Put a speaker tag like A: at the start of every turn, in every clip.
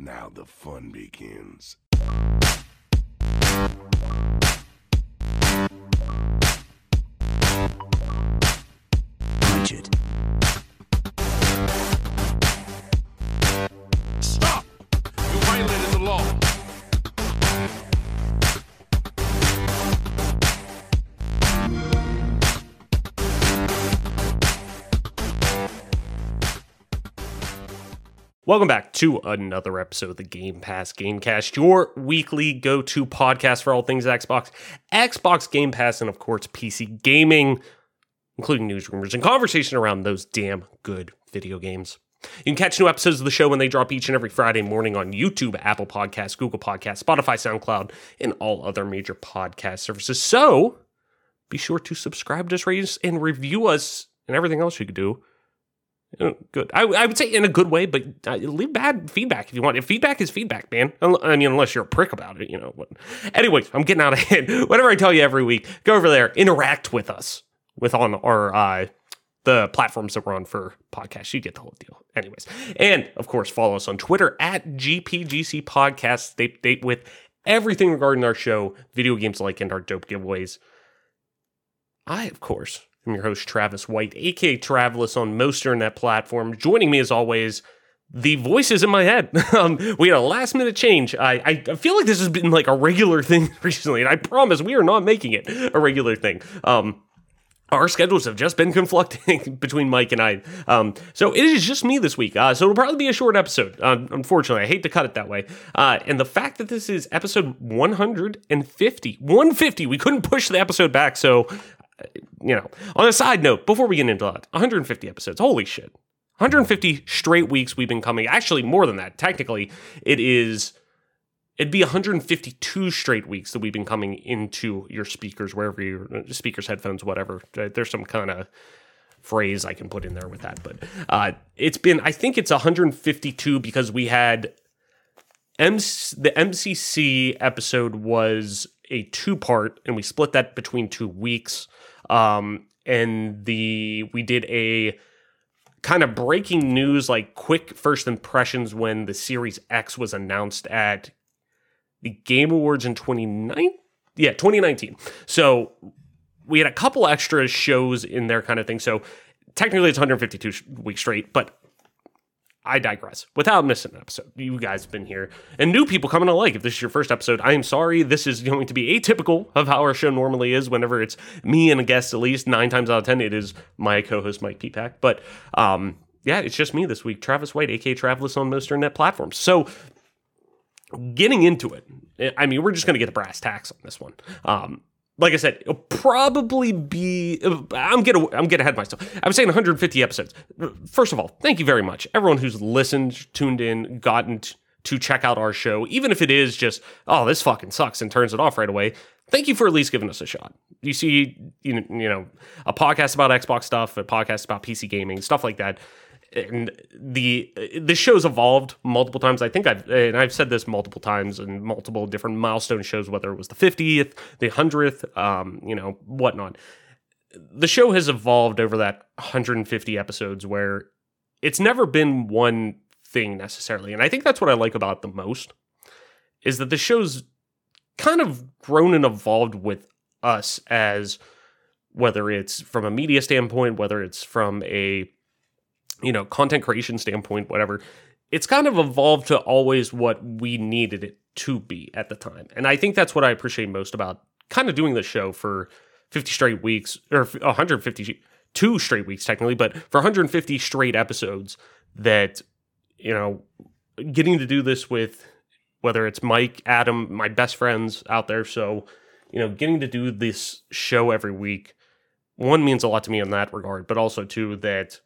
A: Now the fun begins.
B: Welcome back to another episode of the Game Pass Gamecast, your weekly go to podcast for all things Xbox, Xbox Game Pass, and of course, PC gaming, including news, rumors, and conversation around those damn good video games. You can catch new episodes of the show when they drop each and every Friday morning on YouTube, Apple Podcasts, Google Podcasts, Spotify, SoundCloud, and all other major podcast services. So be sure to subscribe us, rate us, and review us, and everything else you could do. Good. I, I would say in a good way, but uh, leave bad feedback if you want. If feedback is feedback, man. I mean, unless you're a prick about it, you know. But anyways, I'm getting out of hand. Whatever I tell you every week, go over there, interact with us with on our uh, the platforms that we're on for podcasts. You get the whole deal. Anyways, and of course, follow us on Twitter at GPGC Podcast. Stay update with everything regarding our show, video games like, and our dope giveaways. I, of course, am your host, Travis White, aka Travelus on most internet platforms. Joining me as always, the voices in my head. um, we had a last minute change. I, I feel like this has been like a regular thing recently, and I promise we are not making it a regular thing. Um, our schedules have just been conflicting between Mike and I. Um, so it is just me this week. Uh, so it'll probably be a short episode. Uh, unfortunately, I hate to cut it that way. Uh, and the fact that this is episode 150, 150, we couldn't push the episode back. So, you know, on a side note, before we get into that, 150 episodes. Holy shit. 150 straight weeks we've been coming. Actually, more than that. Technically, it is it'd be 152 straight weeks that we've been coming into your speakers wherever your speakers headphones whatever Uh, there's some kind of phrase i can put in there with that but uh, it's been i think it's 152 because we had MC, the mcc episode was a two part and we split that between two weeks um, and the we did a kind of breaking news like quick first impressions when the series x was announced at the Game Awards in 2019. Yeah, 2019. So we had a couple extra shows in there, kind of thing. So technically, it's 152 sh- weeks straight, but I digress. Without missing an episode, you guys have been here, and new people coming alike. If this is your first episode, I am sorry. This is going to be atypical of how our show normally is. Whenever it's me and a guest, at least nine times out of ten, it is my co-host Mike Peapack. But um, yeah, it's just me this week, Travis White, aka Travis on most internet platforms. So getting into it, I mean, we're just going to get the brass tacks on this one. Um, like I said, it'll probably be. Uh, I'm getting. I'm getting ahead of myself. I was saying 150 episodes. First of all, thank you very much, everyone who's listened, tuned in, gotten t- to check out our show, even if it is just, oh, this fucking sucks, and turns it off right away. Thank you for at least giving us a shot. You see, you know, you know, a podcast about Xbox stuff, a podcast about PC gaming, stuff like that and the the show's evolved multiple times. I think I've and I've said this multiple times in multiple different milestone shows, whether it was the 50th, the 100th, um, you know, whatnot. The show has evolved over that 150 episodes, where it's never been one thing necessarily, and I think that's what I like about the most is that the show's kind of grown and evolved with us as whether it's from a media standpoint, whether it's from a you know, content creation standpoint, whatever, it's kind of evolved to always what we needed it to be at the time. And I think that's what I appreciate most about kind of doing the show for 50 straight weeks or 152 straight weeks technically, but for 150 straight episodes that you know, getting to do this with whether it's Mike, Adam, my best friends out there, so you know, getting to do this show every week one means a lot to me in that regard, but also too that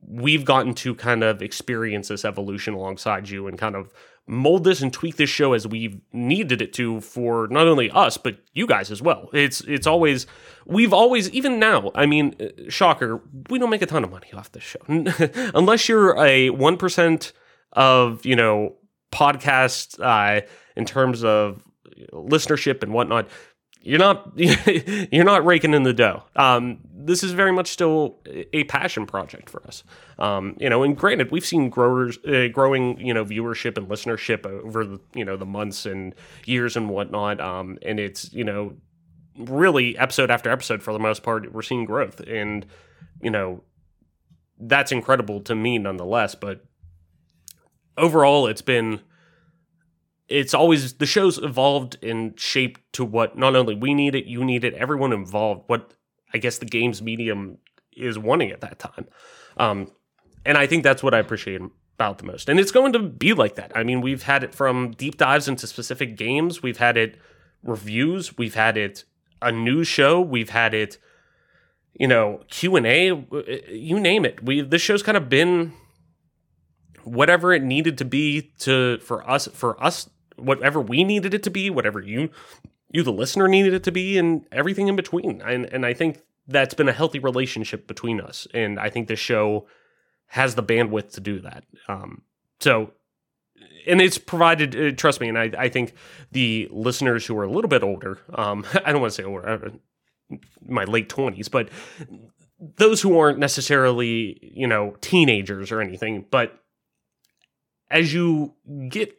B: we've gotten to kind of experience this evolution alongside you and kind of mold this and tweak this show as we've needed it to for not only us but you guys as well. It's it's always we've always even now. I mean, uh, shocker, we don't make a ton of money off this show unless you're a one percent of you know podcast uh, in terms of listenership and whatnot you're not you're not raking in the dough. Um, this is very much still a passion project for us. Um, you know, and granted, we've seen growers uh, growing, you know, viewership and listenership over the you know the months and years and whatnot. Um, and it's you know really episode after episode for the most part, we're seeing growth, and you know that's incredible to me nonetheless. But overall, it's been it's always the show's evolved and shaped to what not only we need it, you need it, everyone involved, what I guess the games medium is wanting at that time. Um, and I think that's what I appreciate about the most. And it's going to be like that. I mean, we've had it from deep dives into specific games, we've had it reviews, we've had it a news show, we've had it, you know, Q and A, you name it. We this show's kind of been whatever it needed to be to for us for us whatever we needed it to be, whatever you you the listener needed it to be, and everything in between. And and I think that's been a healthy relationship between us. And I think this show has the bandwidth to do that. Um, so and it's provided uh, trust me and I, I think the listeners who are a little bit older um, i don't want to say older uh, my late 20s but those who aren't necessarily you know teenagers or anything but as you get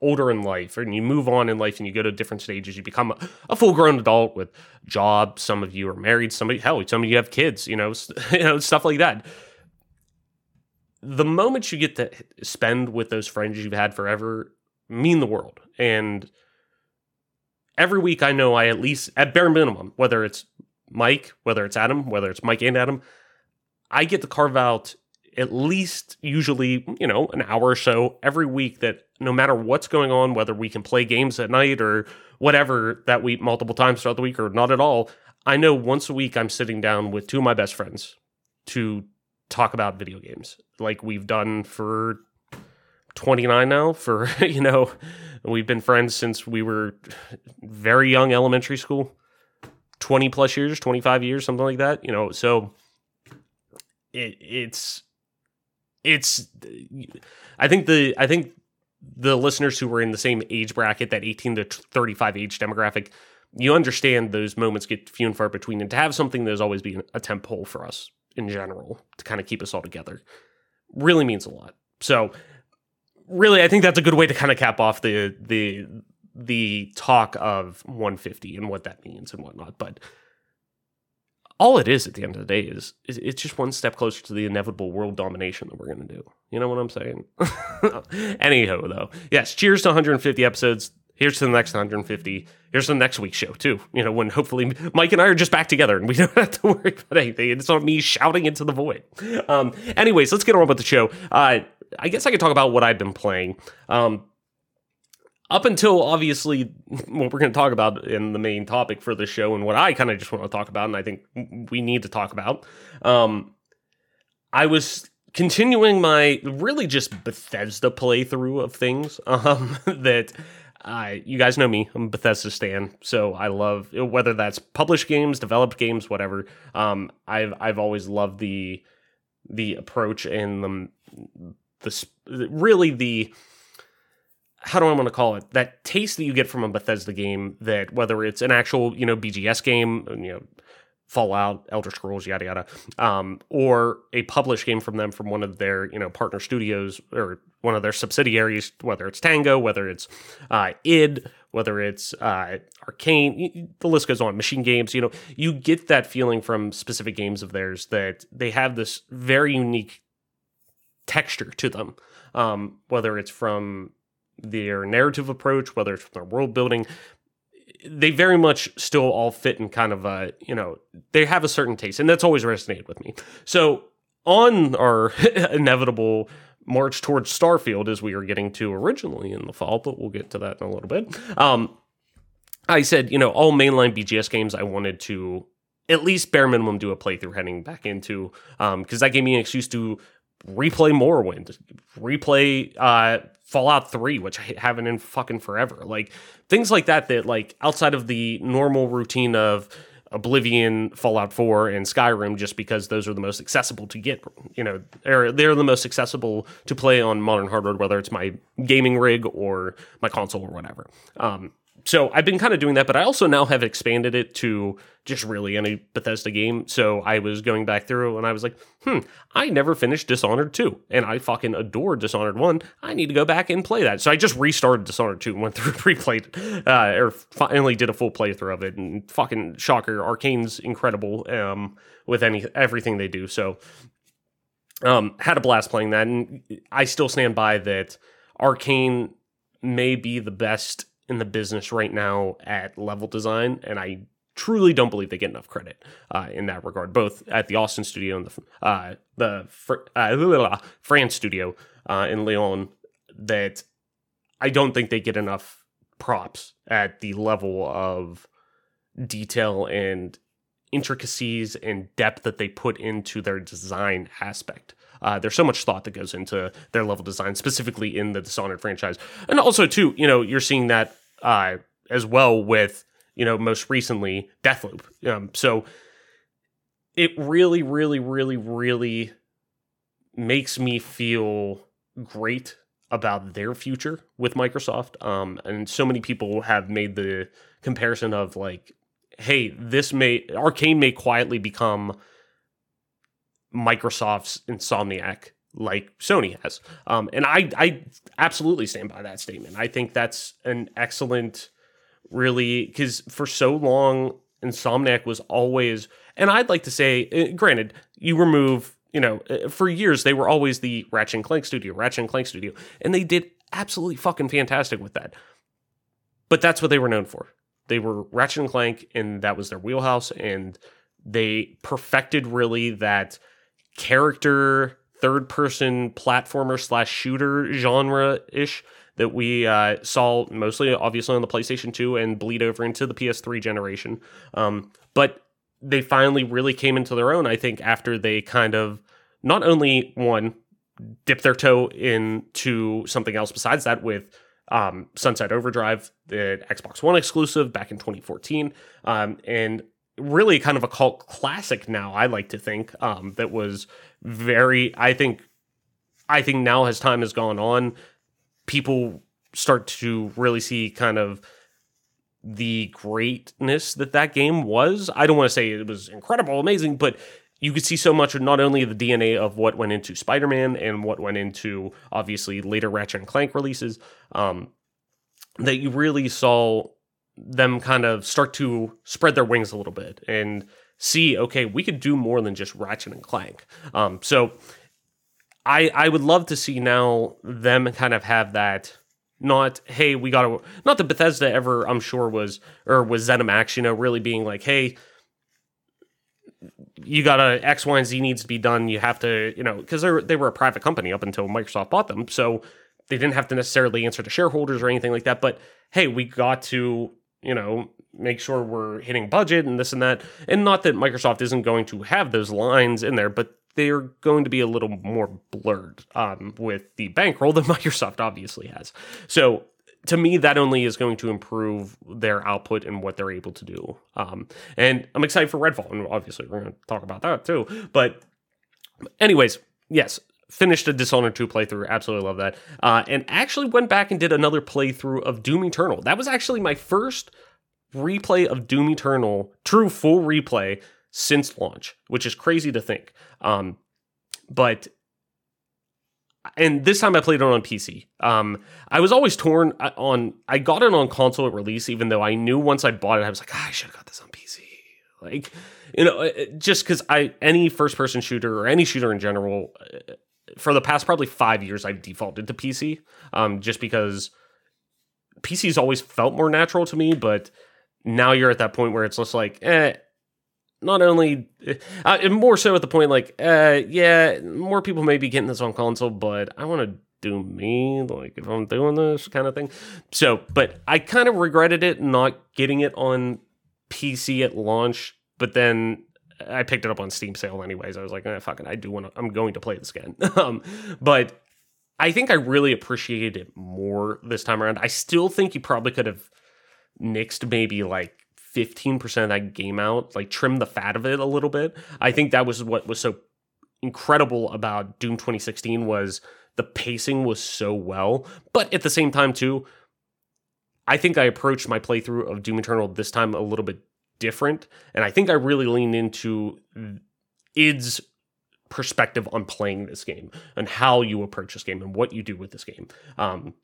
B: older in life and you move on in life and you go to different stages you become a, a full grown adult with job some of you are married somebody hell some of you have kids you know you know stuff like that. The moments you get to spend with those friends you've had forever mean the world and every week i know i at least at bare minimum whether it's mike whether it's adam whether it's mike and adam i get to carve out at least usually, you know, an hour or so every week that no matter what's going on, whether we can play games at night or whatever that week multiple times throughout the week or not at all, I know once a week I'm sitting down with two of my best friends to talk about video games like we've done for 29 now for, you know, we've been friends since we were very young elementary school. 20 plus years, 25 years, something like that, you know. So it, it's it's I think the I think the listeners who were in the same age bracket, that 18 to 35 age demographic, you understand those moments get few and far between. And to have something that has always been a temp pole for us in general to kind of keep us all together really means a lot. So really I think that's a good way to kind of cap off the the the talk of 150 and what that means and whatnot. But all it is at the end of the day is, is it's just one step closer to the inevitable world domination that we're going to do. You know what I'm saying? Anyhow, though, yes, cheers to 150 episodes. Here's to the next 150. Here's to the next week's show, too. You know, when hopefully Mike and I are just back together and we don't have to worry about anything. It's not me shouting into the void. Um, anyways, let's get on with the show. Uh, I guess I could talk about what I've been playing. Um, up until obviously what we're going to talk about in the main topic for the show and what I kind of just want to talk about, and I think we need to talk about. Um, I was continuing my really just Bethesda playthrough of things um, that you guys know me, I'm a Bethesda stan, so I love whether that's published games, developed games, whatever. Um, I've I've always loved the the approach and the the really the how do I want to call it? That taste that you get from a Bethesda game that whether it's an actual, you know, BGS game, you know, Fallout, Elder Scrolls, yada yada, um, or a published game from them from one of their, you know, partner studios or one of their subsidiaries, whether it's Tango, whether it's uh, id, whether it's uh, Arcane, the list goes on. Machine Games, you know, you get that feeling from specific games of theirs that they have this very unique texture to them. Um, whether it's from their narrative approach, whether it's from their world building, they very much still all fit in kind of a, you know, they have a certain taste, and that's always resonated with me. So on our inevitable march towards Starfield, as we were getting to originally in the fall, but we'll get to that in a little bit. Um, I said, you know, all mainline BGS games I wanted to at least bare minimum do a playthrough heading back into, because um, that gave me an excuse to replay Morrowind, replay uh, Fallout 3, which I haven't in fucking forever. Like things like that that like outside of the normal routine of Oblivion, Fallout 4, and Skyrim, just because those are the most accessible to get. You know, they're, they're the most accessible to play on modern hardware, whether it's my gaming rig or my console or whatever. Um, so I've been kind of doing that, but I also now have expanded it to just really any Bethesda game. So I was going back through and I was like, hmm, I never finished Dishonored 2 and I fucking adore Dishonored 1. I need to go back and play that. So I just restarted Dishonored 2 and went through pre-played, uh, or finally did a full playthrough of it and fucking shocker. Arcane's incredible, um, with any, everything they do. So, um, had a blast playing that. And I still stand by that Arcane may be the best in the business right now at level design, and I truly don't believe they get enough credit uh, in that regard, both at the Austin studio and the uh, the uh, France studio uh, in Lyon. That I don't think they get enough props at the level of detail and intricacies and depth that they put into their design aspect. Uh, there's so much thought that goes into their level design, specifically in the Dishonored franchise, and also too, you know, you're seeing that uh, as well with you know most recently Deathloop. Um, so it really, really, really, really makes me feel great about their future with Microsoft. Um, and so many people have made the comparison of like, hey, this may Arcane may quietly become Microsoft's Insomniac like Sony has. Um, and I, I absolutely stand by that statement. I think that's an excellent, really, because for so long, Insomniac was always, and I'd like to say, uh, granted, you remove, you know, uh, for years they were always the Ratchet and Clank studio, Ratchet and Clank studio, and they did absolutely fucking fantastic with that. But that's what they were known for. They were Ratchet and Clank, and that was their wheelhouse, and they perfected really that character third person platformer slash shooter genre ish that we uh, saw mostly obviously on the PlayStation 2 and bleed over into the PS3 generation. Um, but they finally really came into their own, I think, after they kind of not only one dip their toe into something else besides that with um, Sunset Overdrive, the Xbox One exclusive back in 2014, um, and really kind of a cult classic now. I like to think um, that was very. I think. I think now as time has gone on, people start to really see kind of the greatness that that game was. I don't want to say it was incredible, amazing, but you could see so much of not only the DNA of what went into Spider-Man and what went into obviously later Ratchet and Clank releases, um, that you really saw them kind of start to spread their wings a little bit and see, okay, we could do more than just Ratchet and Clank. Um, so I I would love to see now them kind of have that. Not hey, we got to not that Bethesda ever I'm sure was or was ZeniMax, you know, really being like, hey, you got to X, Y, and Z needs to be done. You have to, you know, because they they were a private company up until Microsoft bought them, so they didn't have to necessarily answer to shareholders or anything like that. But hey, we got to you know, make sure we're hitting budget and this and that. And not that Microsoft isn't going to have those lines in there, but they're going to be a little more blurred um, with the bankroll that Microsoft obviously has. So to me, that only is going to improve their output and what they're able to do. Um, and I'm excited for Redfall, and obviously we're going to talk about that too. But, anyways, yes, finished a Dishonored 2 playthrough. Absolutely love that. Uh, and actually went back and did another playthrough of Doom Eternal. That was actually my first replay of Doom Eternal, true full replay since launch, which is crazy to think. Um, but and this time I played it on PC. Um, I was always torn uh, on. I got it on console at release, even though I knew once I bought it, I was like, ah, I should have got this on PC. Like, you know, uh, just because I any first person shooter or any shooter in general, uh, for the past probably five years, I've defaulted to PC, um, just because PC's always felt more natural to me. But now you're at that point where it's just like, eh. Not only, uh, more so at the point like, uh, yeah, more people may be getting this on console, but I want to do me like if I'm doing this kind of thing. So, but I kind of regretted it not getting it on PC at launch, but then I picked it up on Steam sale anyways. I was like, eh, fucking, I do want to, I'm going to play this again. um, but I think I really appreciated it more this time around. I still think you probably could have nixed maybe like 15% of that game out, like trim the fat of it a little bit. I think that was what was so incredible about Doom 2016 was the pacing was so well, but at the same time too, I think I approached my playthrough of Doom Eternal this time a little bit different, and I think I really leaned into id's perspective on playing this game and how you approach this game and what you do with this game. Um,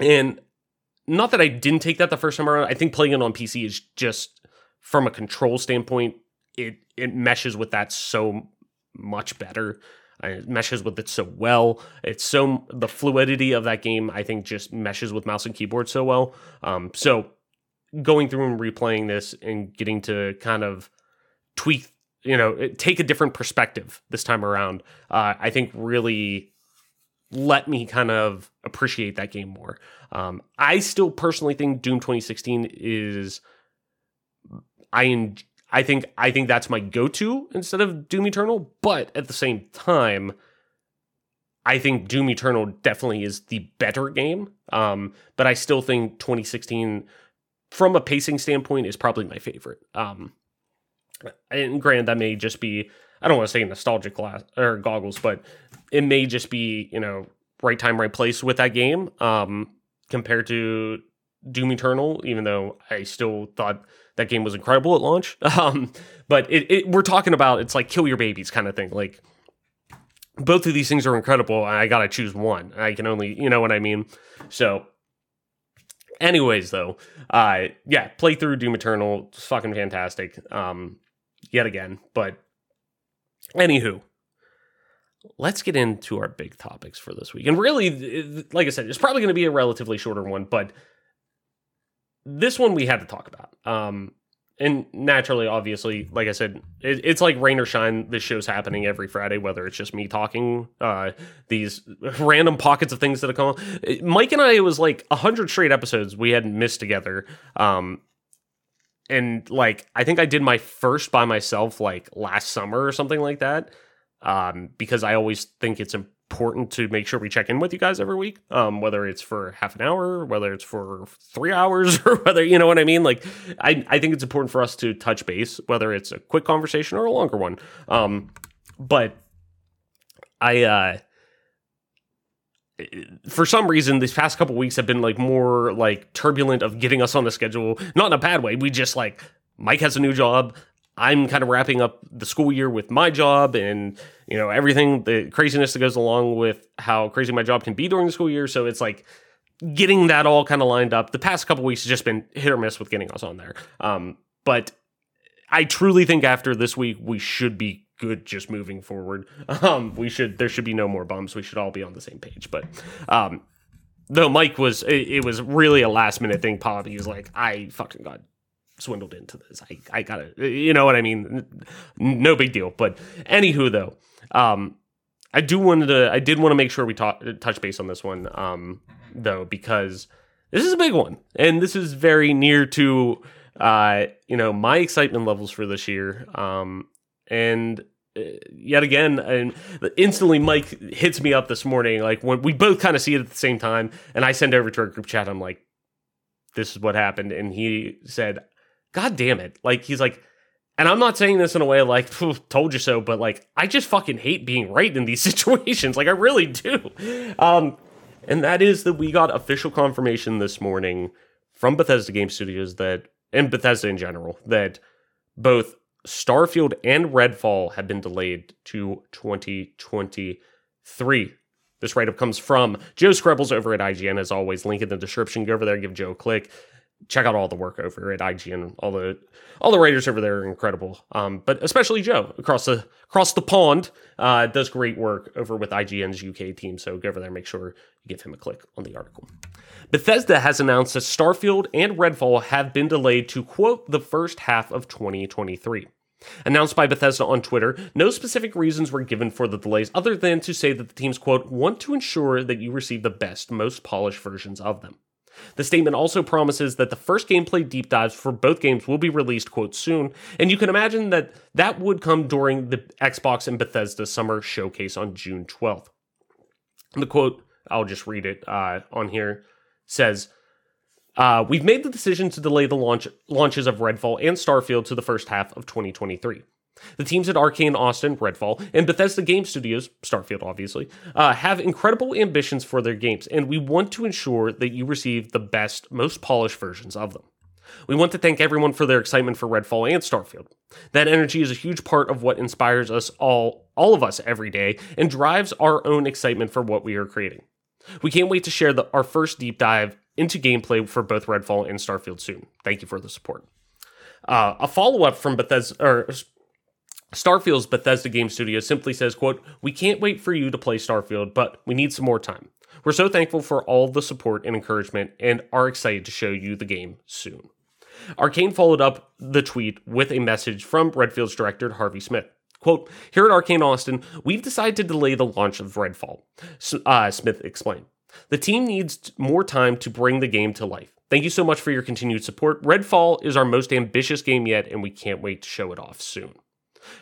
B: and not that I didn't take that the first time around. I think playing it on PC is just from a control standpoint, it it meshes with that so much better. Uh, It meshes with it so well. It's so the fluidity of that game. I think just meshes with mouse and keyboard so well. Um, so going through and replaying this and getting to kind of tweak, you know, take a different perspective this time around, uh, I think really let me kind of appreciate that game more. Um, I still personally think Doom 2016 is I en- I think I think that's my go-to instead of Doom Eternal, but at the same time I think Doom Eternal definitely is the better game. Um, but I still think 2016 from a pacing standpoint is probably my favorite. Um, and granted that may just be I don't want to say nostalgic glass or goggles, but it may just be, you know, right time, right place with that game. Um, compared to Doom Eternal, even though I still thought that game was incredible at launch. Um, but it, it, we're talking about it's like kill your babies kind of thing. Like both of these things are incredible, I gotta choose one. I can only, you know what I mean. So, anyways, though, uh, yeah, play through Doom Eternal, it's fucking fantastic. Um, yet again, but anywho, let's get into our big topics for this week. And really, like I said, it's probably going to be a relatively shorter one, but this one we had to talk about. Um, and naturally, obviously, like I said, it, it's like rain or shine. This show's happening every Friday, whether it's just me talking, uh, these random pockets of things that have come. on. Mike and I, it was like a hundred straight episodes we hadn't missed together. Um, and like I think I did my first by myself like last summer or something like that. Um, because I always think it's important to make sure we check in with you guys every week. Um, whether it's for half an hour, whether it's for three hours, or whether you know what I mean. Like I, I think it's important for us to touch base, whether it's a quick conversation or a longer one. Um, but I uh for some reason these past couple weeks have been like more like turbulent of getting us on the schedule not in a bad way we just like mike has a new job i'm kind of wrapping up the school year with my job and you know everything the craziness that goes along with how crazy my job can be during the school year so it's like getting that all kind of lined up the past couple weeks has just been hit or miss with getting us on there um but i truly think after this week we should be good just moving forward. Um, we should there should be no more bumps. We should all be on the same page. But um, though Mike was it, it was really a last minute thing. Pop, he was like, I fucking got swindled into this. I I gotta you know what I mean. No big deal. But anywho though, um, I do wanted to I did want to make sure we talk, touch base on this one um, though because this is a big one and this is very near to uh, you know my excitement levels for this year. Um, and uh, yet again and instantly mike hits me up this morning like when we both kind of see it at the same time and i send over to our group chat i'm like this is what happened and he said god damn it like he's like and i'm not saying this in a way like told you so but like i just fucking hate being right in these situations like i really do um and that is that we got official confirmation this morning from bethesda game studios that and bethesda in general that both Starfield and Redfall have been delayed to 2023. This write up comes from Joe Skrebels over at IGN. As always, link in the description. Go over there, give Joe a click. Check out all the work over at IGN. All the all the writers over there are incredible. Um, but especially Joe across the across the pond uh, does great work over with IGN's UK team. So go over there, make sure you give him a click on the article. Bethesda has announced that Starfield and Redfall have been delayed to quote the first half of 2023. Announced by Bethesda on Twitter, no specific reasons were given for the delays other than to say that the teams, quote, want to ensure that you receive the best, most polished versions of them. The statement also promises that the first gameplay deep dives for both games will be released, quote, soon, and you can imagine that that would come during the Xbox and Bethesda Summer Showcase on June 12th. The quote, I'll just read it uh, on here, says, uh, we've made the decision to delay the launch launches of Redfall and Starfield to the first half of 2023. The teams at Arcane Austin, Redfall, and Bethesda Game Studios, Starfield obviously, uh, have incredible ambitions for their games, and we want to ensure that you receive the best, most polished versions of them. We want to thank everyone for their excitement for Redfall and Starfield. That energy is a huge part of what inspires us all, all of us every day, and drives our own excitement for what we are creating. We can't wait to share the, our first deep dive into gameplay for both Redfall and Starfield soon. Thank you for the support. Uh, a follow up from Bethesda or Starfield's Bethesda Game Studio simply says, quote, We can't wait for you to play Starfield, but we need some more time. We're so thankful for all the support and encouragement and are excited to show you the game soon. Arcane followed up the tweet with a message from Redfield's director, Harvey Smith. Quote, Here at Arcane Austin, we've decided to delay the launch of Redfall, uh, Smith explained. The team needs more time to bring the game to life. Thank you so much for your continued support. Redfall is our most ambitious game yet, and we can't wait to show it off soon.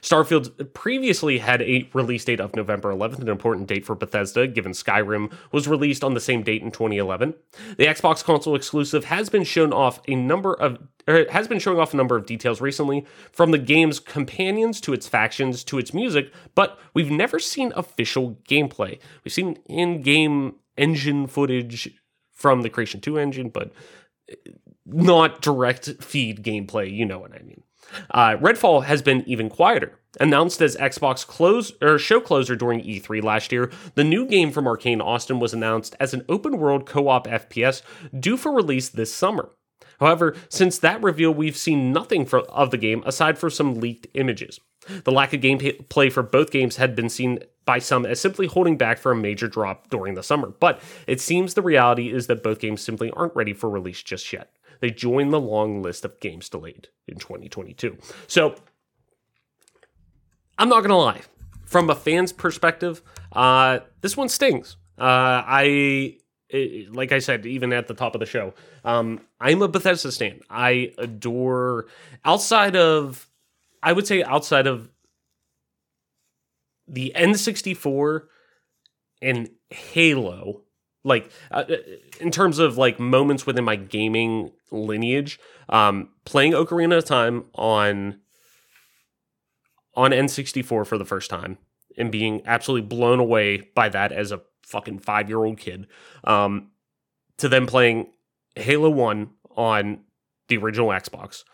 B: Starfield previously had a release date of November 11th, an important date for Bethesda, given Skyrim was released on the same date in 2011. The Xbox console exclusive has been shown off a number of has been showing off a number of details recently, from the game's companions to its factions to its music, but we've never seen official gameplay. We've seen in-game engine footage from the Creation 2 engine, but eh, not direct feed gameplay, you know what I mean. Uh, Redfall has been even quieter. Announced as Xbox close or show closer during E3 last year, the new game from Arcane Austin was announced as an open world co-op FPS due for release this summer. However, since that reveal, we've seen nothing for, of the game aside for some leaked images. The lack of gameplay for both games had been seen by some as simply holding back for a major drop during the summer, but it seems the reality is that both games simply aren't ready for release just yet they joined the long list of games delayed in 2022. So I'm not going to lie. From a fan's perspective, uh, this one stings. Uh, I it, like I said, even at the top of the show, um, I'm a Bethesda stan. I adore outside of, I would say outside of the N64 and Halo, like uh, in terms of like moments within my gaming lineage um playing ocarina of time on on n64 for the first time and being absolutely blown away by that as a fucking five year old kid um to then playing halo 1 on the original xbox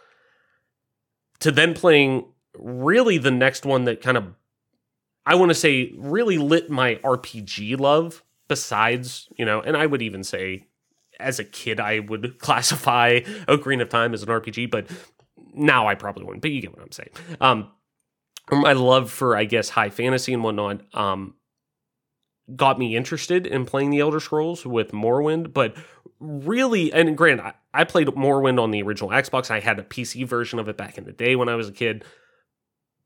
B: to then playing really the next one that kind of i want to say really lit my rpg love besides, you know, and I would even say as a kid, I would classify Ocarina of Time as an RPG, but now I probably wouldn't. But you get what I'm saying. Um, my love for, I guess, high fantasy and whatnot, um, got me interested in playing the Elder Scrolls with Morrowind. But really, and granted, I, I played Morrowind on the original Xbox. I had a PC version of it back in the day when I was a kid.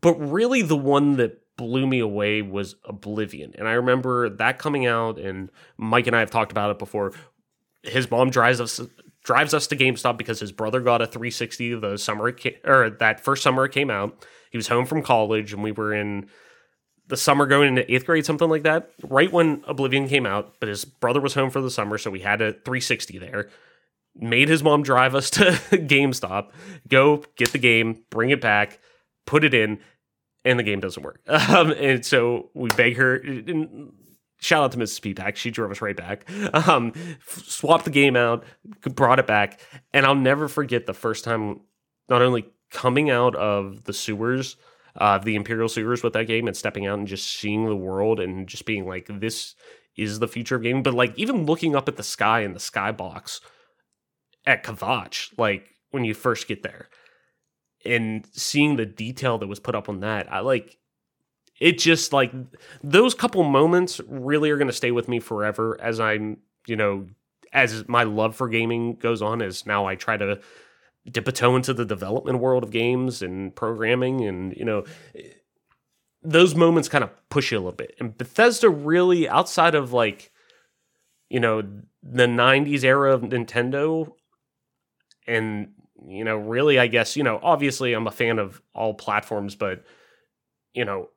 B: But really, the one that blew me away was Oblivion. And I remember that coming out, and Mike and I have talked about it before. His mom drives us drives us to GameStop because his brother got a 360 the summer or that first summer it came out. He was home from college, and we were in the summer going into eighth grade, something like that. Right when Oblivion came out, but his brother was home for the summer, so we had a 360 there. Made his mom drive us to GameStop, go get the game, bring it back, put it in, and the game doesn't work. Um, and so we beg her. shout out to Mrs. Peapack. She drove us right back. Um, swapped the game out, brought it back, and I'll never forget the first time. Not only coming out of the sewers, uh, the Imperial sewers with that game, and stepping out and just seeing the world and just being like, this is the future of gaming. But like even looking up at the sky in the skybox at Kvatch, like when you first get there and seeing the detail that was put up on that, I like it just like those couple moments really are going to stay with me forever as I'm, you know, as my love for gaming goes on as now I try to dip a toe into the development world of games and programming and, you know, those moments kind of push you a little bit. And Bethesda really outside of like you know, the 90s era of Nintendo and you know, really, I guess, you know, obviously I'm a fan of all platforms, but, you know,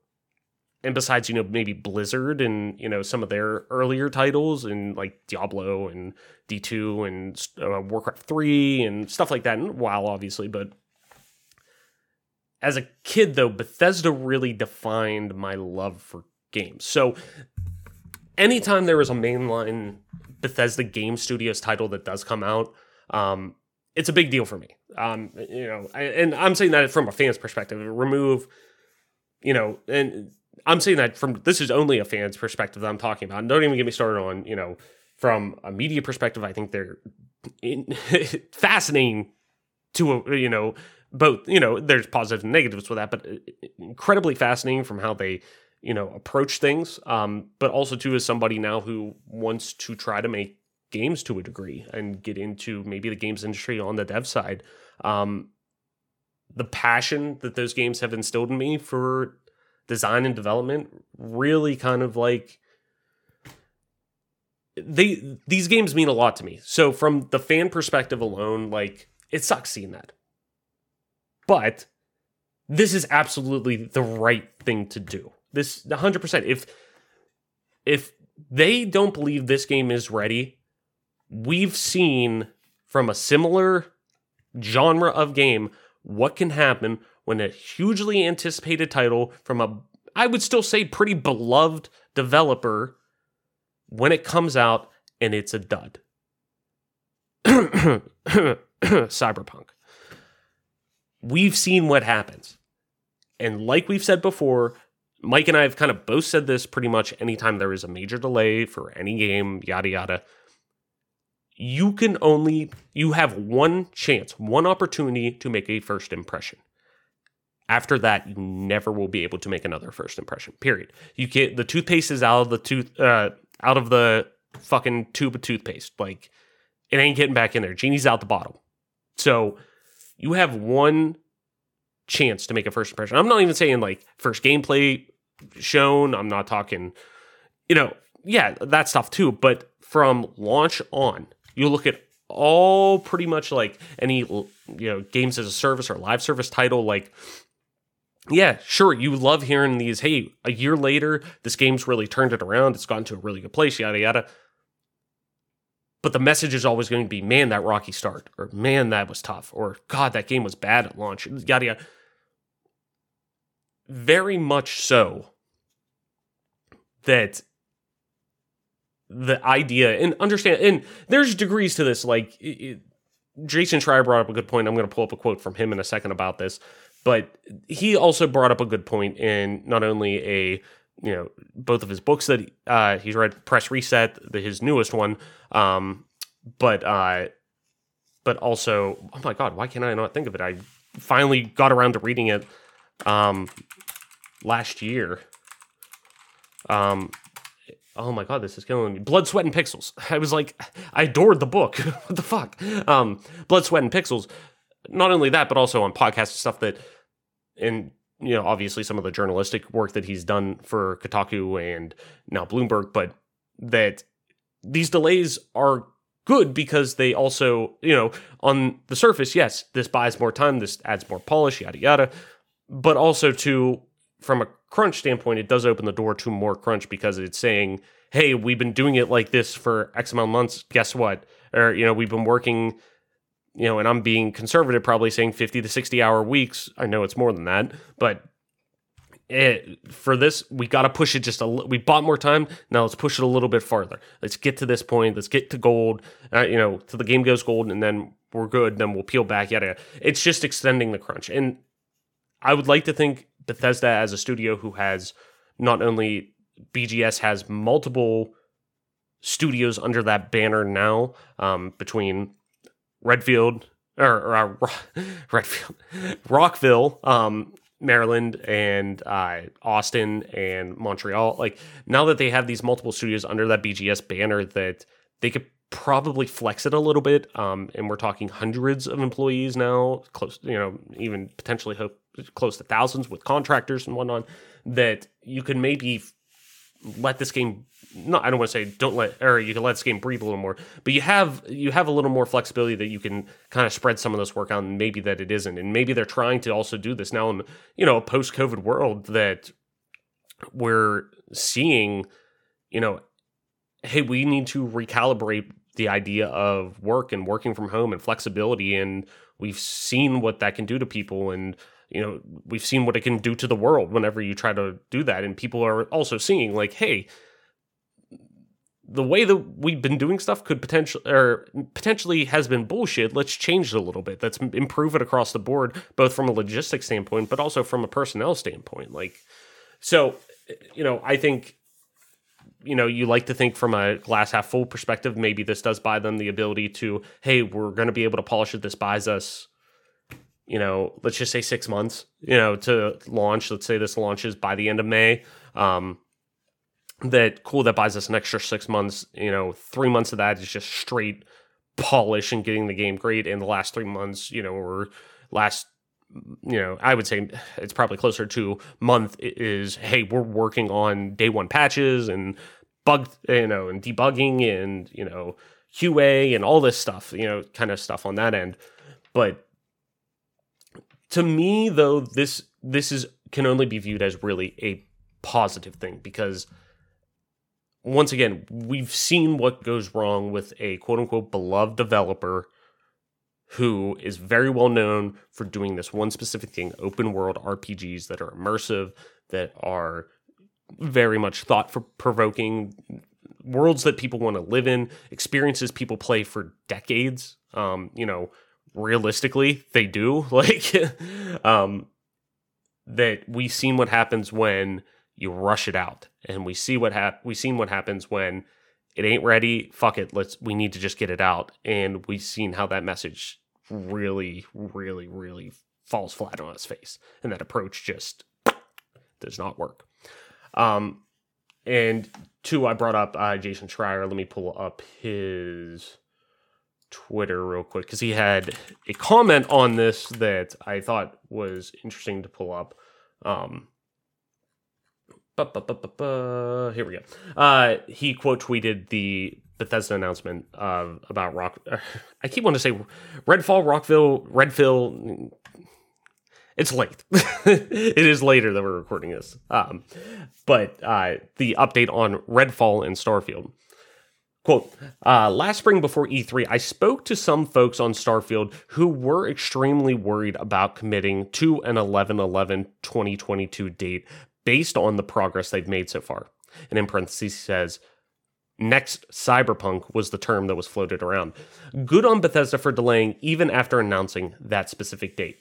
B: and besides, you know, maybe Blizzard and, you know, some of their earlier titles and like Diablo and D2 and uh, Warcraft 3 and stuff like that, and WoW, obviously, but as a kid though, Bethesda really defined my love for games. So anytime there is a mainline Bethesda Game Studios title that does come out, um, it's a big deal for me. Um, you know, I, and I'm saying that from a fan's perspective. Remove, you know, and I'm saying that from this is only a fan's perspective that I'm talking about. And don't even get me started on, you know, from a media perspective. I think they're in, fascinating to a, you know both you know there's positives and negatives with that, but uh, incredibly fascinating from how they you know approach things. Um, but also too as somebody now who wants to try to make games to a degree and get into maybe the games industry on the dev side. Um, the passion that those games have instilled in me for design and development really kind of like they these games mean a lot to me. So from the fan perspective alone, like it sucks seeing that. But this is absolutely the right thing to do. This 100%. If if they don't believe this game is ready, we've seen from a similar genre of game what can happen when a hugely anticipated title from a I would still say pretty beloved developer when it comes out and it's a dud. Cyberpunk. We've seen what happens. And like we've said before, Mike and I have kind of both said this pretty much anytime there is a major delay for any game, yada yada. You can only you have one chance, one opportunity to make a first impression. After that, you never will be able to make another first impression. Period. You get the toothpaste is out of the tooth uh, out of the fucking tube of toothpaste. Like it ain't getting back in there. Genie's out the bottle. So you have one chance to make a first impression. I'm not even saying like first gameplay shown. I'm not talking, you know, yeah, that stuff too. But from launch on, you look at all pretty much like any you know games as a service or live service title like yeah sure you love hearing these hey a year later this game's really turned it around It's gotten to a really good place yada yada but the message is always going to be, man, that rocky start, or man, that was tough, or God, that game was bad at launch, yada yada. Very much so that the idea and understand, and there's degrees to this. Like it, Jason Schreier brought up a good point. I'm going to pull up a quote from him in a second about this, but he also brought up a good point in not only a you know both of his books that uh, he's read press reset the, his newest one um, but uh, but also oh my god why can't i not think of it i finally got around to reading it um, last year um, oh my god this is killing me. Blood sweat and pixels. I was like i adored the book. What the fuck? Um, blood sweat and pixels. Not only that but also on podcast stuff that and you know, obviously some of the journalistic work that he's done for Kotaku and now Bloomberg, but that these delays are good because they also, you know, on the surface, yes, this buys more time, this adds more polish, yada yada, but also to from a crunch standpoint, it does open the door to more crunch because it's saying, hey, we've been doing it like this for X amount of months. Guess what? Or you know, we've been working you know, and I'm being conservative, probably saying 50 to 60 hour weeks. I know it's more than that, but it, for this, we got to push it just a little. We bought more time. Now let's push it a little bit farther. Let's get to this point. Let's get to gold, uh, you know, till the game goes gold and then we're good. Then we'll peel back. Yada. It's just extending the crunch. And I would like to think Bethesda as a studio who has not only BGS has multiple studios under that banner now um, between Redfield or, or uh, Redfield, Rockville, um, Maryland, and uh, Austin and Montreal. Like now that they have these multiple studios under that BGS banner, that they could probably flex it a little bit. Um, and we're talking hundreds of employees now, close, you know, even potentially hope close to thousands with contractors and whatnot. That you can maybe let this game no I don't want to say don't let or you can let this game breathe a little more, but you have you have a little more flexibility that you can kind of spread some of this work out and maybe that it isn't. And maybe they're trying to also do this now in you know a post COVID world that we're seeing, you know, hey, we need to recalibrate the idea of work and working from home and flexibility and we've seen what that can do to people and you know, we've seen what it can do to the world whenever you try to do that. And people are also seeing, like, hey, the way that we've been doing stuff could potentially or potentially has been bullshit. Let's change it a little bit. Let's improve it across the board, both from a logistics standpoint, but also from a personnel standpoint. Like, so, you know, I think, you know, you like to think from a glass half full perspective. Maybe this does buy them the ability to, hey, we're going to be able to polish it. This buys us, you know, let's just say six months, you know, to launch. Let's say this launches by the end of May. Um, that cool that buys us an extra six months you know three months of that is just straight polish and getting the game great and the last three months you know or last you know i would say it's probably closer to month is hey we're working on day one patches and bug you know and debugging and you know qa and all this stuff you know kind of stuff on that end but to me though this this is can only be viewed as really a positive thing because once again, we've seen what goes wrong with a quote unquote beloved developer who is very well known for doing this one specific thing open world RPGs that are immersive, that are very much thought provoking, worlds that people want to live in, experiences people play for decades. Um, you know, realistically, they do. Like, um, that we've seen what happens when you rush it out. And we see what hap- we seen what happens when it ain't ready. Fuck it. Let's we need to just get it out. And we've seen how that message really really really falls flat on its face. And that approach just does not work. Um and two i brought up uh, jason schreier. Let me pull up his twitter real quick because he had a comment on this that i thought was interesting to pull up um here we go. Uh, he quote tweeted the Bethesda announcement uh, about Rock. I keep wanting to say Redfall, Rockville, Redfill. It's late. it is later that we're recording this. Um, but uh, the update on Redfall and Starfield. Quote, uh, last spring before E3, I spoke to some folks on Starfield who were extremely worried about committing to an 11 11 2022 date based on the progress they've made so far. And in parentheses, he says, Next cyberpunk was the term that was floated around. Good on Bethesda for delaying even after announcing that specific date.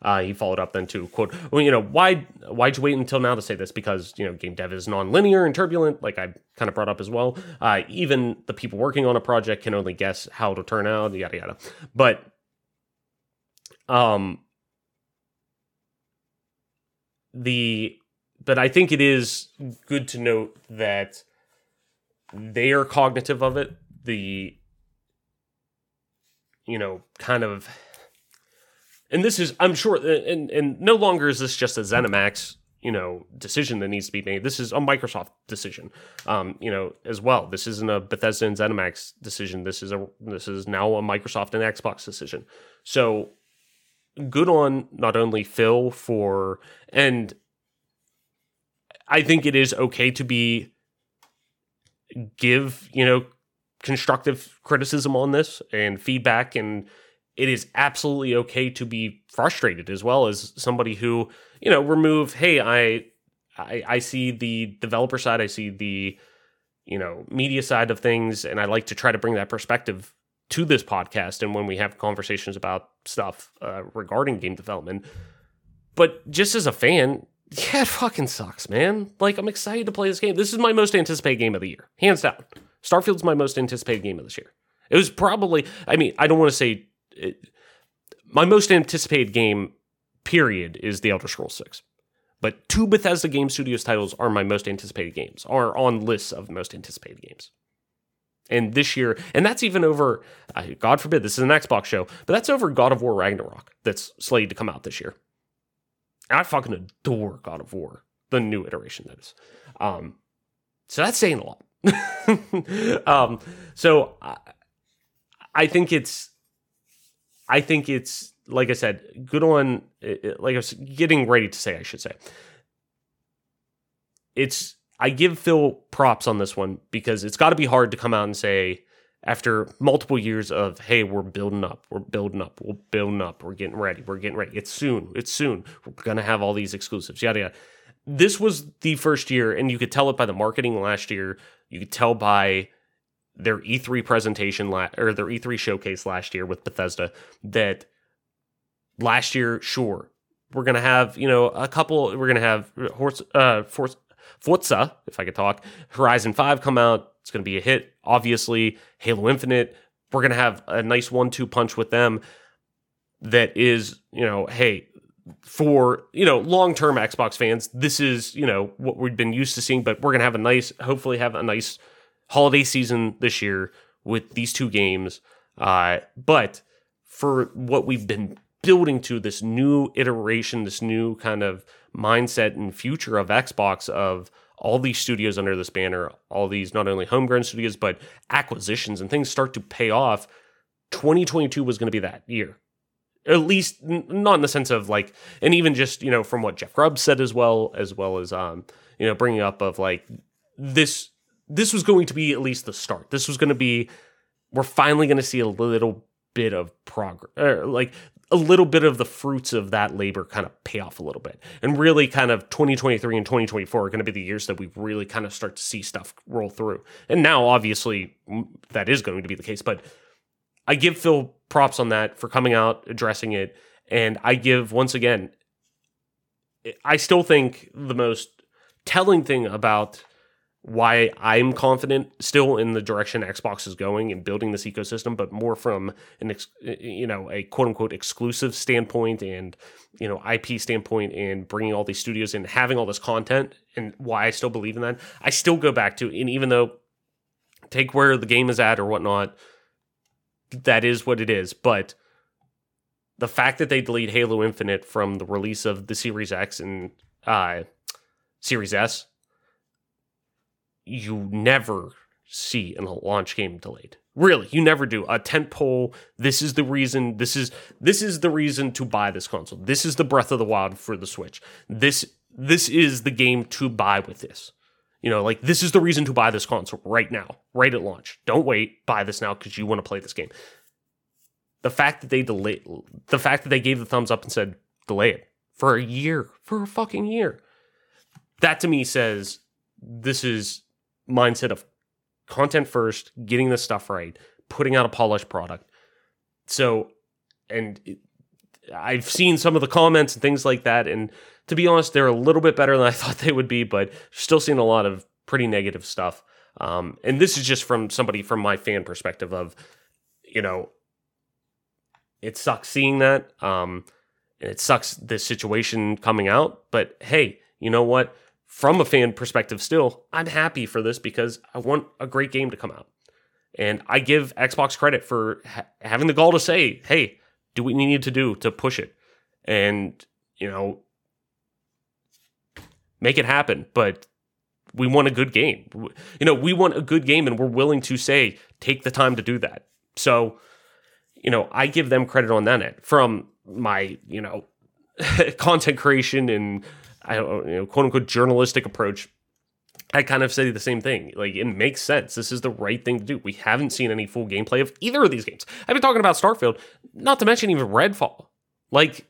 B: Uh, he followed up then to quote, well, you know, why why'd you wait until now to say this? Because you know, game dev is non-linear and turbulent, like I kind of brought up as well. Uh, even the people working on a project can only guess how it'll turn out, yada yada. But um, the but I think it is good to note that they are cognitive of it. The you know, kind of and this is I'm sure and and no longer is this just a ZeniMax, you know, decision that needs to be made. This is a Microsoft decision. Um, you know, as well. This isn't a Bethesda and ZeniMax decision. This is a this is now a Microsoft and Xbox decision. So good on not only Phil for and I think it is okay to be give, you know, constructive criticism on this and feedback and it is absolutely okay to be frustrated as well as somebody who, you know, remove, hey, I I, I see the developer side, I see the you know media side of things, and I like to try to bring that perspective to this podcast and when we have conversations about stuff uh, regarding game development. But just as a fan, yeah, it fucking sucks, man. Like, I'm excited to play this game. This is my most anticipated game of the year, hands down. Starfield's my most anticipated game of this year. It was probably, I mean, I don't want to say it, my most anticipated game, period, is The Elder Scrolls 6. But two Bethesda Game Studios titles are my most anticipated games, are on lists of most anticipated games. And this year, and that's even over, God forbid, this is an Xbox show, but that's over God of War Ragnarok that's slated to come out this year. I fucking adore God of War, the new iteration that is. Um, so that's saying a lot. um, so I, I think it's, I think it's like I said, good on. Eh, eh, like I was getting ready to say, I should say. It's I give Phil props on this one because it's got to be hard to come out and say, after multiple years of hey we're building up we're building up we're building up we're getting ready we're getting ready it's soon it's soon we're gonna have all these exclusives yada yada this was the first year and you could tell it by the marketing last year you could tell by their E3 presentation la- or their E3 showcase last year with Bethesda that last year sure we're gonna have you know a couple we're gonna have horse uh Forza, Forza if I could talk Horizon 5 come out it's gonna be a hit obviously Halo Infinite. We're going to have a nice one two punch with them that is, you know, hey, for, you know, long term Xbox fans, this is, you know, what we've been used to seeing, but we're going to have a nice, hopefully, have a nice holiday season this year with these two games. Uh, but for what we've been building to this new iteration, this new kind of mindset and future of Xbox of all these studios under this banner, all these not only homegrown studios, but acquisitions and things start to pay off. 2022 was going to be that year. At least not in the sense of like, and even just, you know, from what Jeff Grubb said as well, as well as, um, you know, bringing up of like this, this was going to be at least the start. This was going to be, we're finally going to see a little bit of progress, er, like a little bit of the fruits of that labor kind of pay off a little bit. And really, kind of 2023 and 2024 are going to be the years that we really kind of start to see stuff roll through. And now, obviously, that is going to be the case. But I give Phil props on that for coming out, addressing it. And I give, once again, I still think the most telling thing about why I'm confident still in the direction Xbox is going and building this ecosystem, but more from an ex, you know a quote unquote exclusive standpoint and you know IP standpoint and bringing all these studios in, having all this content, and why I still believe in that. I still go back to and even though take where the game is at or whatnot, that is what it is, but. The fact that they delete Halo Infinite from the release of the Series X and uh, Series S you never see in a launch game delayed. Really, you never do. A tent pole, this is the reason, this is this is the reason to buy this console. This is the Breath of the Wild for the Switch. This this is the game to buy with this. You know, like this is the reason to buy this console right now, right at launch. Don't wait, buy this now because you want to play this game. The fact that they delayed, the fact that they gave the thumbs up and said delay it for a year, for a fucking year, that to me says this is mindset of content first, getting the stuff right, putting out a polished product. So, and it, I've seen some of the comments and things like that, and to be honest, they're a little bit better than I thought they would be, but still seeing a lot of pretty negative stuff. Um, and this is just from somebody from my fan perspective of, you know, it sucks seeing that. Um, and it sucks this situation coming out, but hey, you know what? From a fan perspective, still, I'm happy for this because I want a great game to come out. And I give Xbox credit for ha- having the gall to say, hey, do what you need to do to push it? And, you know, make it happen. But we want a good game. You know, we want a good game and we're willing to say, take the time to do that. So, you know, I give them credit on that end from my, you know, content creation and I don't you know, quote unquote journalistic approach, I kind of say the same thing. Like it makes sense. This is the right thing to do. We haven't seen any full gameplay of either of these games. I've been talking about Starfield, not to mention even Redfall. Like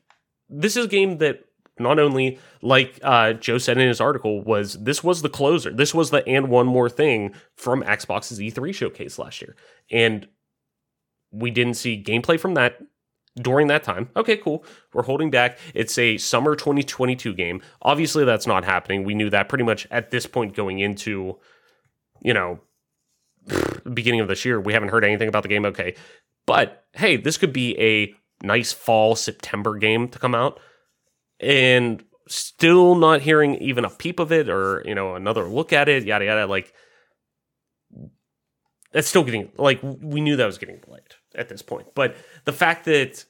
B: this is a game that not only like uh, Joe said in his article was this was the closer. This was the and one more thing from Xbox's E3 showcase last year, and we didn't see gameplay from that during that time. Okay, cool. We're holding back. It's a summer 2022 game. Obviously, that's not happening. We knew that pretty much at this point going into, you know, beginning of this year. We haven't heard anything about the game. Okay. But hey, this could be a nice fall September game to come out. And still not hearing even a peep of it or, you know, another look at it, yada, yada. Like, that's still getting, like, we knew that was getting delayed at this point. But the fact that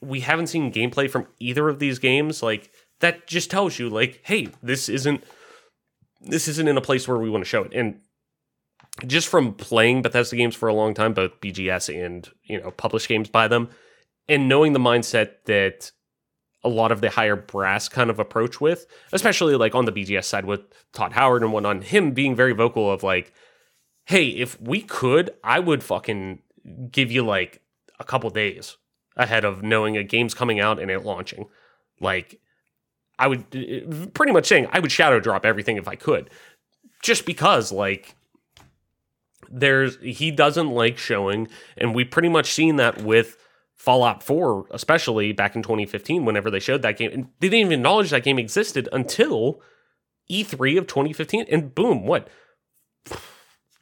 B: we haven't seen gameplay from either of these games, like that just tells you, like, hey, this isn't this isn't in a place where we want to show it. And just from playing Bethesda games for a long time, both BGS and you know published games by them, and knowing the mindset that a lot of the higher brass kind of approach with, especially like on the BGS side with Todd Howard and whatnot, him being very vocal of like, hey, if we could, I would fucking give you like a couple days ahead of knowing a game's coming out and it launching. Like, I would pretty much saying I would shadow drop everything if I could, just because like there's he doesn't like showing, and we pretty much seen that with Fallout 4, especially back in 2015, whenever they showed that game, and they didn't even acknowledge that game existed until E3 of 2015, and boom, what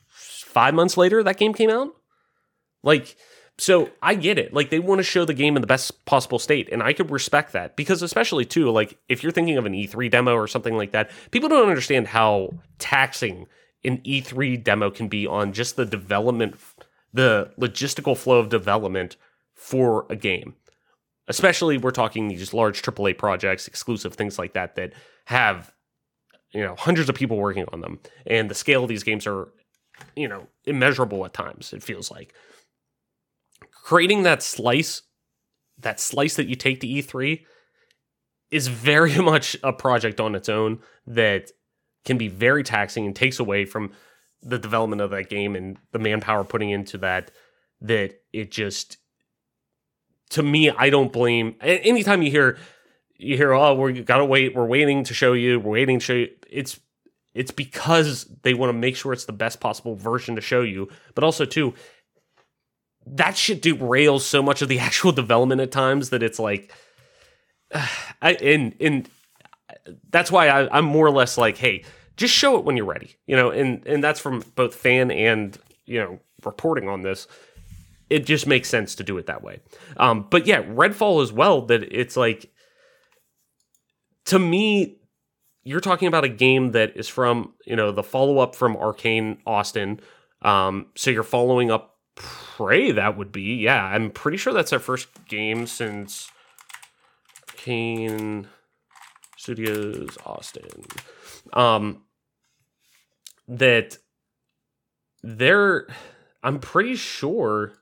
B: five months later that game came out? Like, so I get it. Like they want to show the game in the best possible state, and I could respect that because especially too, like if you're thinking of an E3 demo or something like that, people don't understand how taxing an E3 demo can be on just the development, the logistical flow of development for a game. Especially we're talking these large AAA projects, exclusive things like that that have you know hundreds of people working on them, and the scale of these games are you know immeasurable at times. It feels like creating that slice, that slice that you take to E3 is very much a project on its own that can be very taxing and takes away from the development of that game and the manpower putting into that that it just to me I don't blame anytime you hear you hear oh we gotta wait we're waiting to show you we're waiting to show you it's it's because they want to make sure it's the best possible version to show you but also too that shit derails so much of the actual development at times that it's like I and and that's why I, I'm more or less like, hey, just show it when you're ready, you know, and and that's from both fan and you know reporting on this. It just makes sense to do it that way. Um, but yeah, Redfall as well. That it's like to me, you're talking about a game that is from you know the follow up from Arkane Austin. Um, so you're following up Prey. That would be yeah. I'm pretty sure that's our first game since Kane Studios Austin. Um, that they're, I'm pretty sure.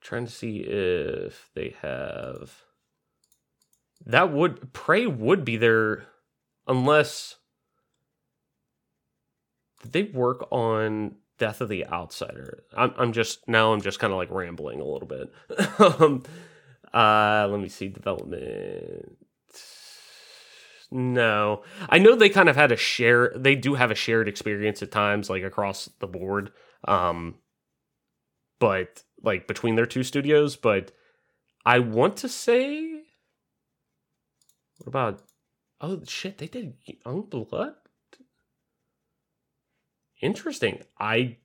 B: Trying to see if they have. That would Prey would be there, unless they work on Death of the Outsider? I'm I'm just now I'm just kind of like rambling a little bit. um, uh, let me see development. No, I know they kind of had a share. They do have a shared experience at times, like across the board. Um, but like between their two studios. But I want to say, what about? Oh shit, they did Youngblood. Interesting. I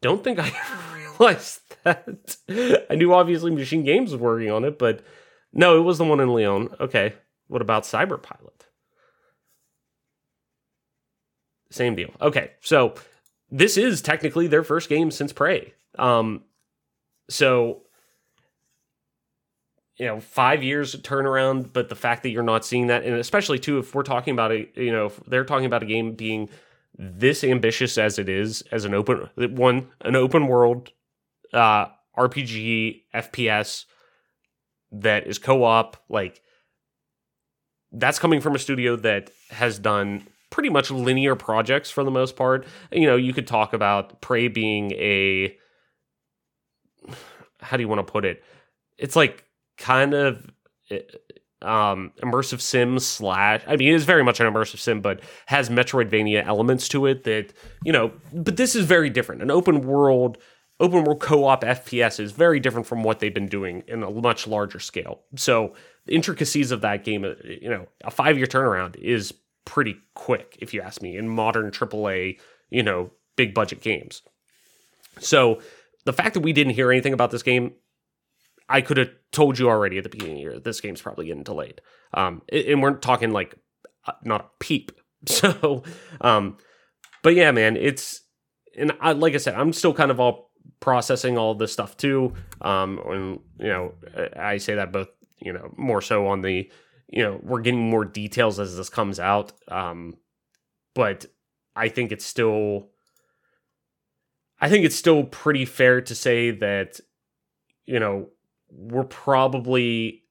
B: don't think I realized that. I knew obviously MachineGames was working on it, but no, it was the one in Lyon. Okay. What about Cyberpilot? Same deal. Okay. So this is technically their first game since Prey. Um, so you know, five years turnaround, but the fact that you're not seeing that, and especially too, if we're talking about it, you know, they're talking about a game being this ambitious as it is as an open one an open world uh RPG FPS that is co-op like that's coming from a studio that has done pretty much linear projects for the most part. You know, you could talk about Prey being a how do you want to put it? It's like kind of um, immersive sim slash. I mean, it is very much an immersive sim, but has Metroidvania elements to it that you know. But this is very different. An open world, open world co-op FPS is very different from what they've been doing in a much larger scale. So the intricacies of that game, you know, a five year turnaround is pretty quick, if you ask me, in modern AAA, you know, big budget games. So the fact that we didn't hear anything about this game I could have told you already at the beginning of the year this game's probably getting delayed. Um, and we're talking like uh, not a peep. So, um, but yeah, man, it's and I, like I said, I'm still kind of all processing all this stuff too. Um, and you know, I say that both you know more so on the you know we're getting more details as this comes out. Um, but I think it's still. I think it's still pretty fair to say that, you know, we're probably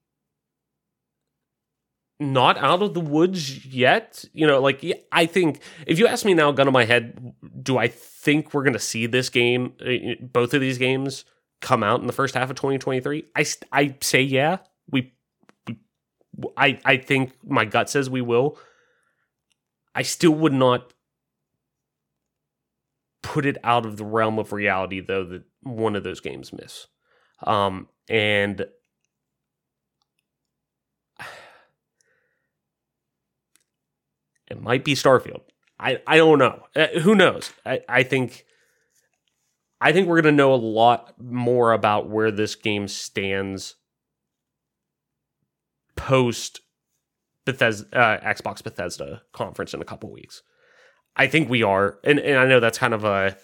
B: not out of the woods yet. You know, like I think if you ask me now, gun on my head, do I think we're going to see this game, uh, both of these games, come out in the first half of 2023? I I say yeah. We, we, I I think my gut says we will. I still would not put it out of the realm of reality though that one of those games miss. Um, and it might be Starfield. I, I don't know. Uh, who knows? I, I think I think we're going to know a lot more about where this game stands post Bethesda uh, Xbox Bethesda conference in a couple weeks. I think we are, and and I know that's kind of a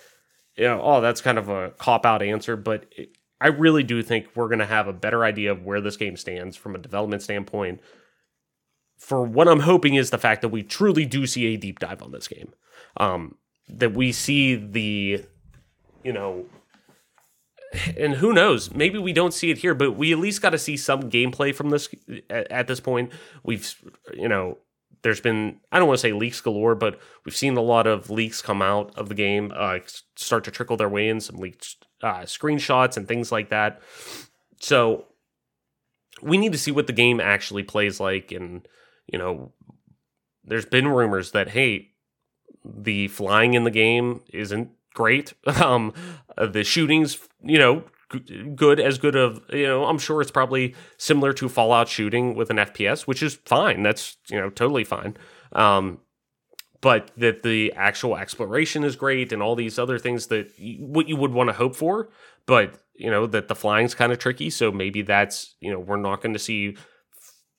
B: you know oh that's kind of a cop out answer, but it, I really do think we're going to have a better idea of where this game stands from a development standpoint. For what I'm hoping is the fact that we truly do see a deep dive on this game, um, that we see the, you know, and who knows, maybe we don't see it here, but we at least got to see some gameplay from this at, at this point. We've, you know, there's been I don't want to say leaks galore, but we've seen a lot of leaks come out of the game, uh, start to trickle their way in, some leaked uh, screenshots and things like that. So we need to see what the game actually plays like, and you know, there's been rumors that hey, the flying in the game isn't great. Um, the shootings, you know, good as good of you know i'm sure it's probably similar to fallout shooting with an fps which is fine that's you know totally fine um but that the actual exploration is great and all these other things that what you would want to hope for but you know that the flying's kind of tricky so maybe that's you know we're not going to see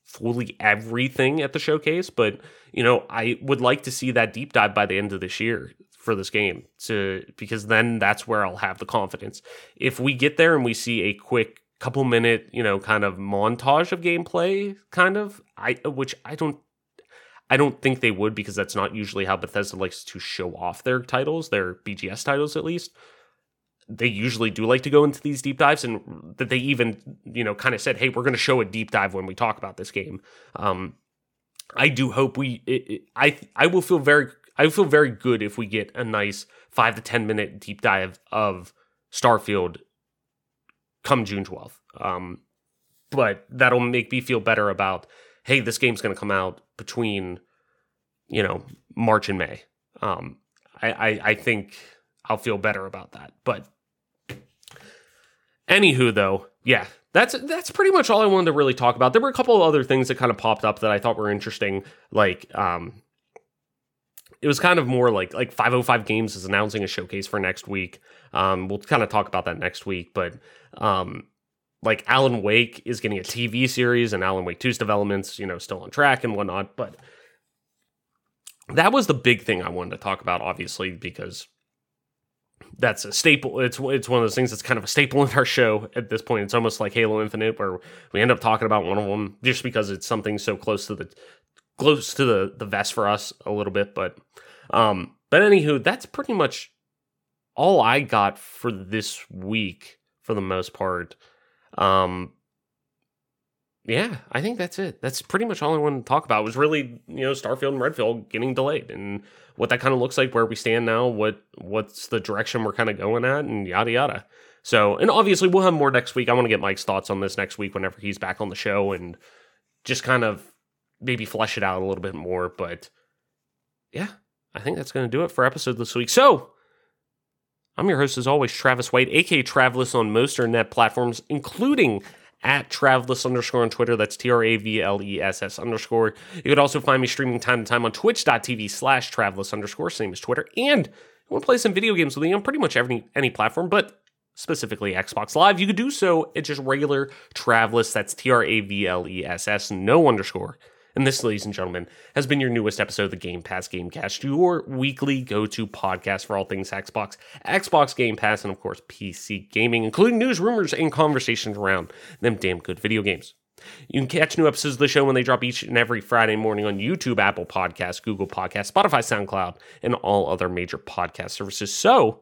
B: fully everything at the showcase but you know i would like to see that deep dive by the end of this year for this game to because then that's where I'll have the confidence. If we get there and we see a quick couple minute, you know, kind of montage of gameplay kind of I which I don't I don't think they would because that's not usually how Bethesda likes to show off their titles, their BGS titles at least. They usually do like to go into these deep dives, and that they even, you know, kind of said, "Hey, we're going to show a deep dive when we talk about this game." Um, I do hope we. It, it, I I will feel very I feel very good if we get a nice five to 10 minute deep dive of Starfield come June 12th. Um, but that'll make me feel better about, hey, this game's going to come out between, you know, March and May. Um, I, I, I think I'll feel better about that. But anywho, though, yeah, that's that's pretty much all I wanted to really talk about. There were a couple of other things that kind of popped up that I thought were interesting, like um, it was kind of more like like 505 Games is announcing a showcase for next week. Um, we'll kind of talk about that next week, but um, like Alan Wake is getting a TV series, and Alan Wake 2's developments, you know, still on track and whatnot. But that was the big thing I wanted to talk about, obviously, because that's a staple. It's it's one of those things that's kind of a staple in our show at this point. It's almost like Halo Infinite, where we end up talking about one of them just because it's something so close to the close to the the vest for us a little bit, but um, but anywho, that's pretty much all I got for this week for the most part. Um, yeah, I think that's it. That's pretty much all I wanted to talk about. Was really you know Starfield and Redfield getting delayed and what that kind of looks like, where we stand now, what what's the direction we're kind of going at, and yada yada. So, and obviously we'll have more next week. I want to get Mike's thoughts on this next week whenever he's back on the show and just kind of maybe flesh it out a little bit more. But yeah, I think that's going to do it for episode this week. So I'm your host, as always, Travis White, aka Travless on most internet platforms, including at Travless underscore on Twitter. That's T R A V L E S S underscore. You could also find me streaming time to time on twitch.tv slash Travless underscore, same as Twitter. And I want to play some video games with you on pretty much every any platform, but specifically Xbox Live. You could do so at just regular Travless. That's T R A V L E S S, no underscore. And this, ladies and gentlemen, has been your newest episode of the Game Pass Gamecast, your weekly go to podcast for all things Xbox, Xbox Game Pass, and of course, PC gaming, including news, rumors, and conversations around them damn good video games. You can catch new episodes of the show when they drop each and every Friday morning on YouTube, Apple Podcasts, Google Podcasts, Spotify, SoundCloud, and all other major podcast services. So,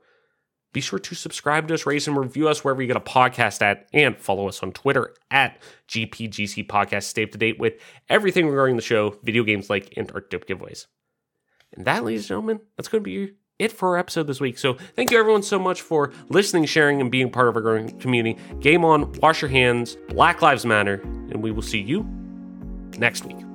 B: Be sure to subscribe to us, rate and review us wherever you get a podcast at, and follow us on Twitter at GPGC Podcast. Stay up to date with everything regarding the show, video games like Antarctic giveaways. And that, ladies and gentlemen, that's going to be it for our episode this week. So thank you everyone so much for listening, sharing, and being part of our growing community. Game on, wash your hands, Black Lives Matter, and we will see you next week.